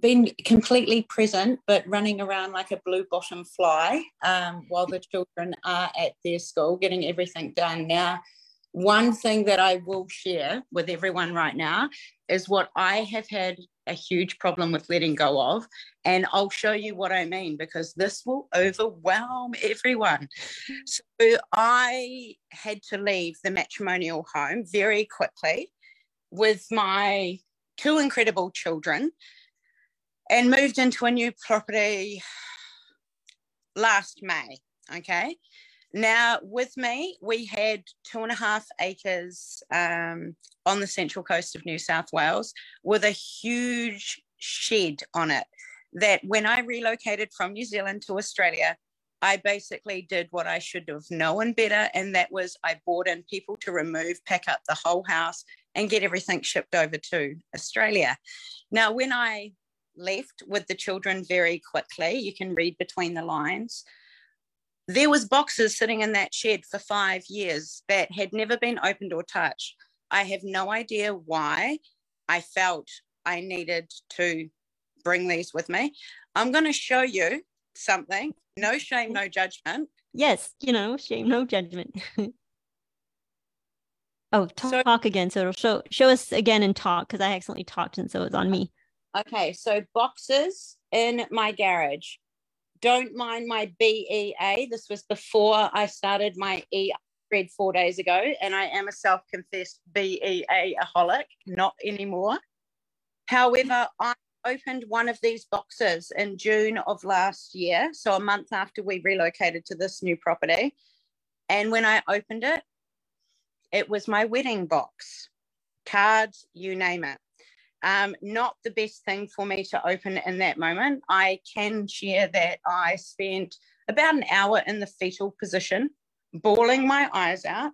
been completely present, but running around like a blue bottom fly um, while the children are at their school, getting everything done. Now, one thing that I will share with everyone right now is what I have had a huge problem with letting go of. And I'll show you what I mean because this will overwhelm everyone. So I had to leave the matrimonial home very quickly with my two incredible children and moved into a new property last May. Okay. Now, with me, we had two and a half acres um, on the central coast of New South Wales with a huge shed on it. That when I relocated from New Zealand to Australia, I basically did what I should have known better, and that was I brought in people to remove, pack up the whole house, and get everything shipped over to Australia. Now, when I left with the children very quickly, you can read between the lines. There was boxes sitting in that shed for five years that had never been opened or touched. I have no idea why. I felt i needed to bring these with me. I'm going to show you something. No shame no judgment. Yes you know shame no judgment. <laughs> Oh talk, so, talk again so it'll show show us again and talk because i accidentally talked and so it's on me okay so boxes in my garage don't mind my BEA. This was before I started my E read four days ago, and I am a self confessed BEA aholic, not anymore. However, I opened one of these boxes in June of last year, so a month after we relocated to this new property. And when I opened it, it was my wedding box, cards, you name it. Um, not the best thing for me to open in that moment. I can share that I spent about an hour in the fetal position, bawling my eyes out,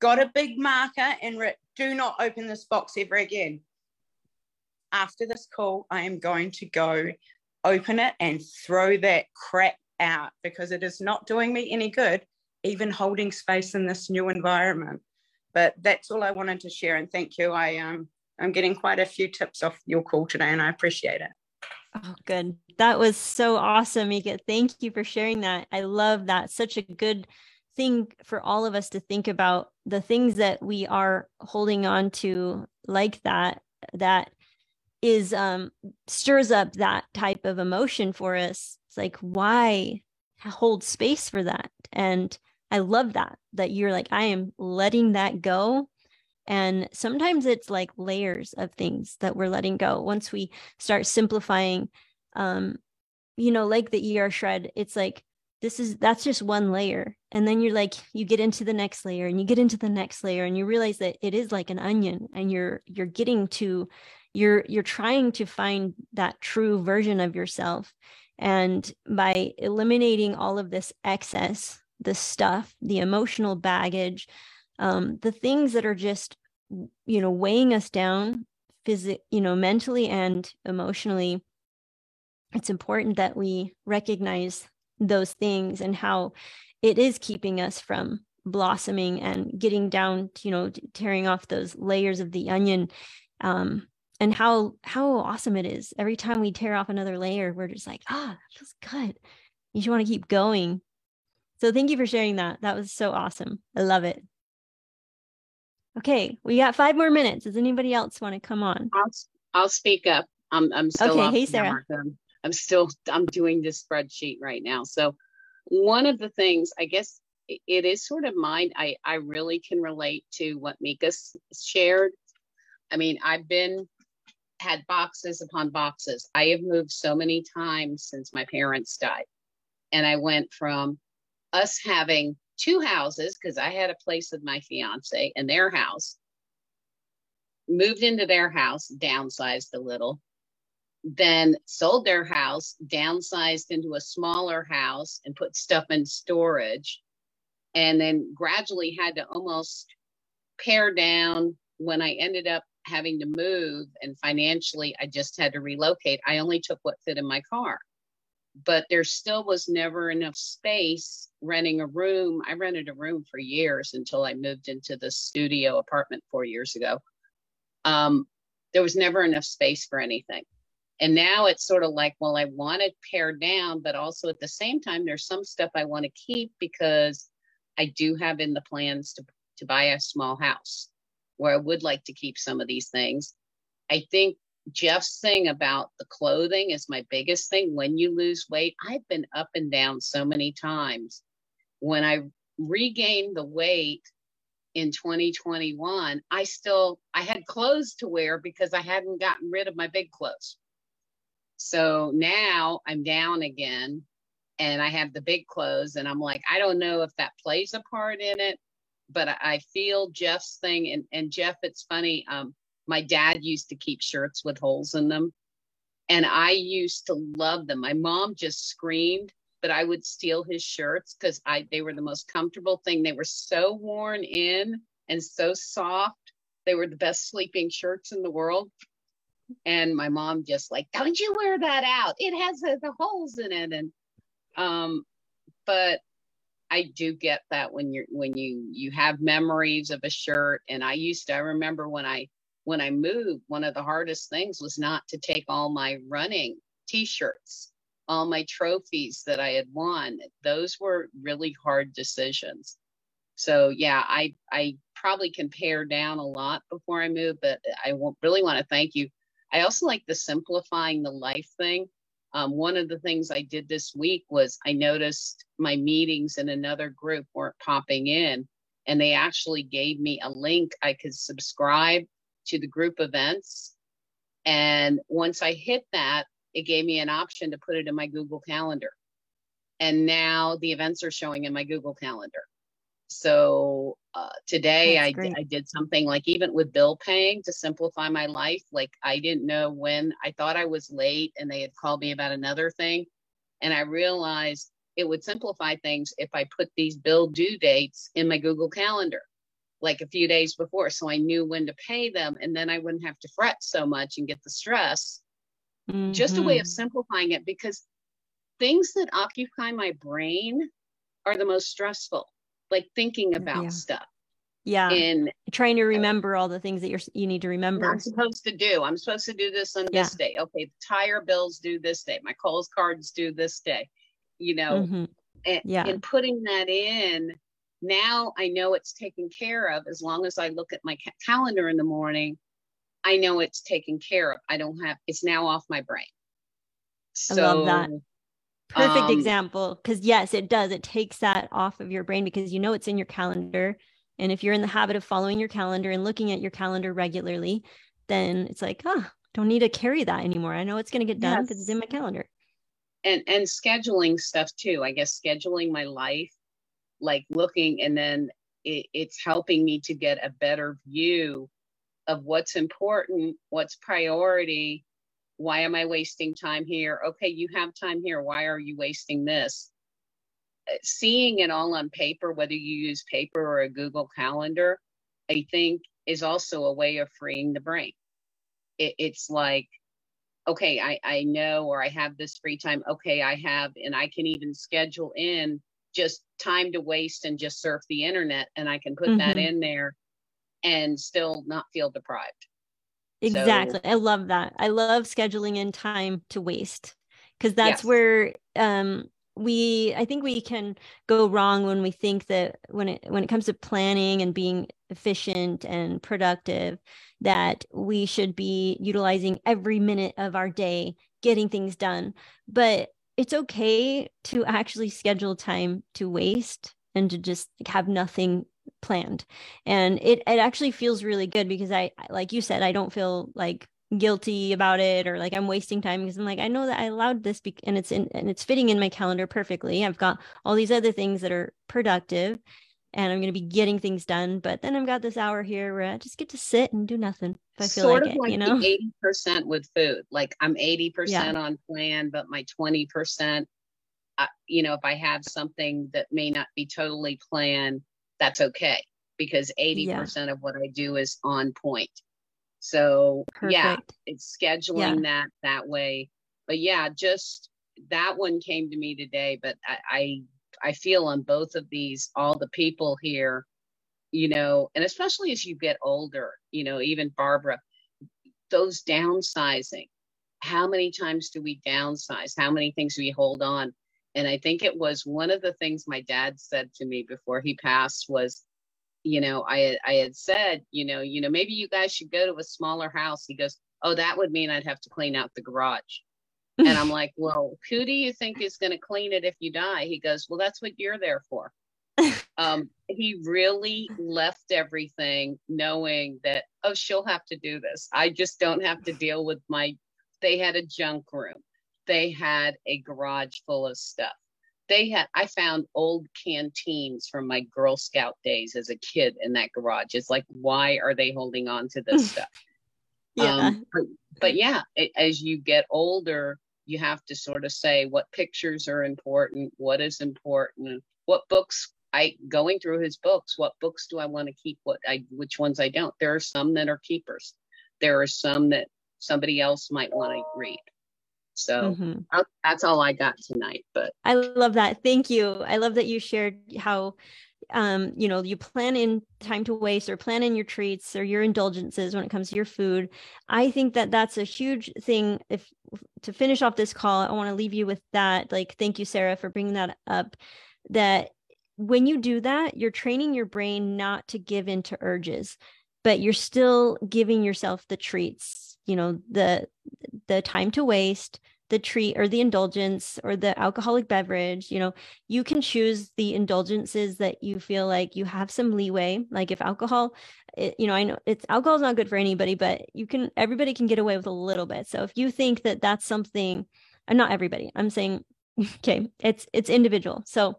got a big marker and wrote, do not open this box ever again. After this call, I am going to go open it and throw that crap out because it is not doing me any good, even holding space in this new environment. But that's all I wanted to share. And thank you. I um, I'm getting quite a few tips off your call today, and I appreciate it. Oh, good. That was so awesome, Mika. Thank you for sharing that. I love that. Such a good thing for all of us to think about the things that we are holding on to like that, that is um stirs up that type of emotion for us. It's like, why hold space for that? And I love that, that you're like, I am letting that go and sometimes it's like layers of things that we're letting go. Once we start simplifying, um, you know, like the ER shred, it's like, this is that's just one layer. And then you're like, you get into the next layer and you get into the next layer and you realize that it is like an onion and you're you're getting to you're you're trying to find that true version of yourself. And by eliminating all of this excess, the stuff, the emotional baggage, um, the things that are just you know weighing us down physic you know mentally and emotionally it's important that we recognize those things and how it is keeping us from blossoming and getting down you know tearing off those layers of the onion um, and how how awesome it is. Every time we tear off another layer we're just like ah that feels good. You just want to keep going. So thank you for sharing that. That was so awesome. I love it Okay, we got five more minutes. Does anybody else want to come on? I'll, I'll speak up. I'm I'm still okay. Hey, Sarah. I'm still I'm doing this spreadsheet right now. So one of the things I guess it is sort of mine. I I really can relate to what Mika shared. I mean, I've been had boxes upon boxes. I have moved so many times since my parents died, and I went from us having two houses because I had a place with my fiance and their house. Moved into their house, downsized a little, then sold their house, downsized into a smaller house and put stuff in storage, and then gradually had to almost pare down when I ended up having to move and financially I just had to relocate. I only took what fit in my car but there still was never enough space renting a room. I rented a room for years until I moved into the studio apartment four years ago. Um, there was never enough space for anything. And now it's sort of like, well, I want to pare down, but also at the same time, there's some stuff I want to keep because I do have in the plans to to buy a small house where I would like to keep some of these things. I think Jeff's thing about the clothing is my biggest thing. When you lose weight, I've been up and down so many times. When I regained the weight in 2021, I still I had clothes to wear because I hadn't gotten rid of my big clothes. So now I'm down again and I have the big clothes and I'm like I don't know if that plays a part in it, but I feel Jeff's thing and and Jeff it's funny um my dad used to keep shirts with holes in them and I used to love them. My mom just screamed but I would steal his shirts because I they were the most comfortable thing. They were so worn in and so soft. They were the best sleeping shirts in the world. And my mom just like, don't you wear that out? It has the, the holes in it. And um, but I do get that when you're when you you have memories of a shirt. And I used to I remember when I when I moved, one of the hardest things was not to take all my running t-shirts all my trophies that I had won. Those were really hard decisions. So yeah, I I probably can pare down a lot before I move, but I really want to thank you. I also like the simplifying the life thing. Um, one of the things I did this week was I noticed my meetings in another group weren't popping in, and they actually gave me a link I could subscribe to the group events. And once I hit that, it gave me an option to put it in my Google Calendar. And now the events are showing in my Google Calendar. So uh, today I, I did something like even with bill paying to simplify my life. Like I didn't know when I thought I was late and they had called me about another thing. And I realized it would simplify things if I put these bill due dates in my Google Calendar like a few days before. So I knew when to pay them and then I wouldn't have to fret so much and get the stress mm-hmm. just a way of mm-hmm. simplifying it because things that occupy my brain are the most stressful like thinking about yeah. stuff yeah and trying to remember all the things that you're you need to remember i'm supposed to do i'm supposed to do this on yeah. this day okay the tire bills due this day my Kohl's cards due this day you know mm-hmm. and, yeah and putting that in now i know it's taken care of as long as i look at my ca- calendar in the morning I know it's taken care of. I don't have it's now off my brain. So, I love that. Perfect um, example. Because yes, it does. It takes that off of your brain because you know it's in your calendar. And if you're in the habit of following your calendar and looking at your calendar regularly, then it's like, oh, don't need to carry that anymore. I know it's going to get done because yes. it's in my calendar. And and scheduling stuff too. I guess scheduling my life, like looking, and then it, it's helping me to get a better view of what's important, what's priority. Why am I wasting time here? Okay, you have time here. Why are you wasting this? Seeing it all on paper, whether you use paper or a Google Calendar, I think is also a way of freeing the brain. It, it's like, okay, I, I know or I have this free time. Okay, I have, and I can even schedule in just time to waste and just surf the internet and I can put mm-hmm. that in there and still not feel deprived. Exactly. So, I love that. I love scheduling in time to waste because that's yes. where um we I think we can go wrong when we think that when it when it comes to planning and being efficient and productive that we should be utilizing every minute of our day getting things done. But it's okay to actually schedule time to waste and to just have nothing planned. And it it actually feels really good because i like you said i don't feel like guilty about it or like i'm wasting time because i'm like i know that i allowed this be- and it's in and it's fitting in my calendar perfectly. I've got all these other things that are productive and i'm going to be getting things done but then i've got this hour here where i just get to sit and do nothing if i feel sort like of it, like you know 80% with food like i'm 80% on plan but my 20% uh, you know if i have something that may not be totally planned that's okay because 80% of what I do is on point. So Perfect. yeah, it's scheduling yeah. that that way. But yeah, just that one came to me today, but I, I I feel on both of these, all the people here, you know, and especially as you get older, you know, even Barbara, those downsizing. How many times do we downsize? How many things do we hold on? And I think it was one of the things my dad said to me before he passed was, you know, I I had said, you know, you know, maybe you guys should go to a smaller house. He goes, oh, that would mean I'd have to clean out the garage. <laughs> and I'm like, well, who do you think is going to clean it if you die? He goes, well, that's what you're there for. <laughs> um, he really left everything knowing that, oh, she'll have to do this. I just don't have to deal with my, they had a junk room. They had a garage full of stuff. They had, I found old canteens from my Girl Scout days as a kid in that garage. It's like, why are they holding on to this <laughs> stuff? yeah. Um, but, but yeah, it, as you get older, you have to sort of say what pictures are important, what is important, what books I going through his books, what books do I want to keep, what I which ones I don't. There are some that are keepers. There are some that somebody else might want to read. So mm-hmm. that's all I got tonight. But I love that. Thank you. I love that you shared how um, you know, you plan in time to waste or plan in your treats or your indulgences when it comes to your food. I think that that's a huge thing. If to finish off this call, I want to leave you with that. Like, thank you, Sarah, for bringing that up. That when you do that, you're training your brain not to give in to urges, but you're still giving yourself the treats, you know, the the time to waste, the treat or the indulgence or the alcoholic beverage, you know, you can choose the indulgences that you feel like you have some leeway. Like if alcohol, it, you know, I know it's alcohol is not good for anybody, but you can everybody can get away with a little bit. So if you think that that's something, and not everybody, I'm saying <laughs> okay it's it's individual so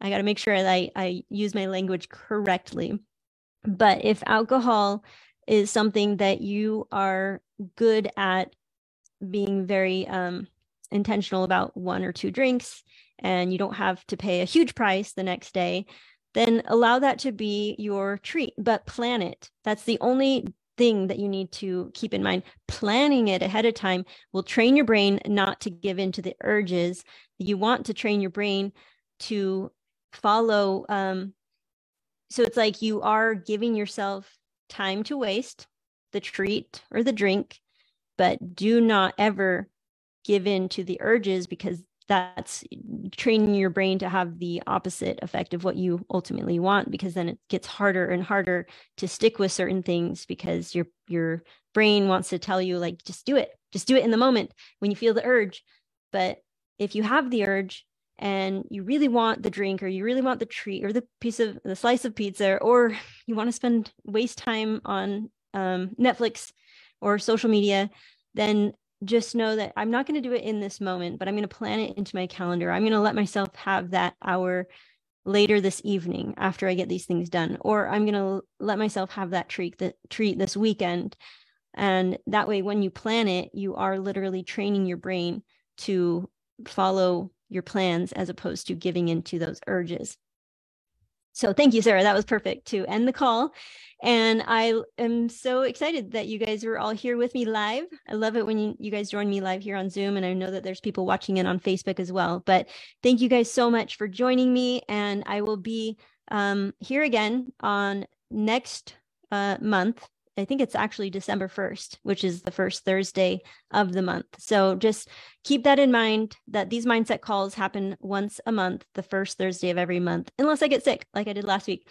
i got to make sure that I, I use my language correctly but if alcohol is something that you are good at being very um, intentional about one or two drinks and you don't have to pay a huge price the next day then allow that to be your treat but plan it that's the only thing that you need to keep in mind. Planning it ahead of time will train your brain not to give in to the urges. You want to train your brain to follow. Um, so it's like you are giving yourself time to waste the treat or the drink, but do not ever give in to the urges because that's training your brain to have the opposite effect of what you ultimately want because then it gets harder and harder to stick with certain things because your your brain wants to tell you like just do it just do it in the moment when you feel the urge. But if you have the urge and you really want the drink or you really want the treat or the piece of the slice of pizza or <laughs> you want to spend waste time on um, netflix or social media then just know that I'm not going to do it in this moment, but I'm going to plan it into my calendar. I'm going to let myself have that hour later this evening after I get these things done, or I'm going to let myself have that treat that treat this weekend. And that way, when you plan it, you are literally training your brain to follow your plans as opposed to giving into those urges. So thank you, Sarah. That was perfect to end the call. And I am so excited that you guys were all here with me live. I love it when you, you guys join me live here on Zoom. And I know that there's people watching it on Facebook as well. But thank you guys so much for joining me. And I will be um, here again on next uh, month I think it's actually December 1st, which is the first Thursday of the month. So just keep that in mind that these mindset calls happen once a month, the first Thursday of every month, unless I get sick like I did last week.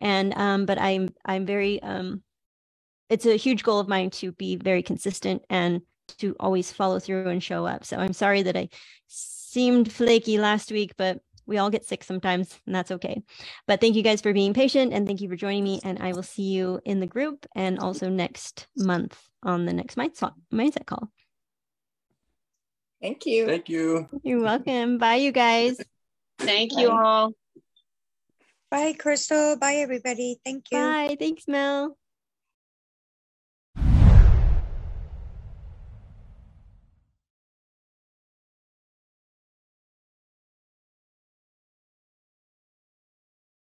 And um, but I'm I'm very um it's a huge goal of mine to be very consistent and to always follow through and show up. So I'm sorry that I seemed flaky last week, but we all get sick sometimes, and that's okay. But thank you guys for being patient and thank you for joining me. And I will see you in the group and also next month on the next mindset, mindset call. Thank you. Thank you. You're welcome. Bye, you guys. Thank you all. Bye, Crystal. Bye, everybody. Thank you. Bye. Thanks, Mel.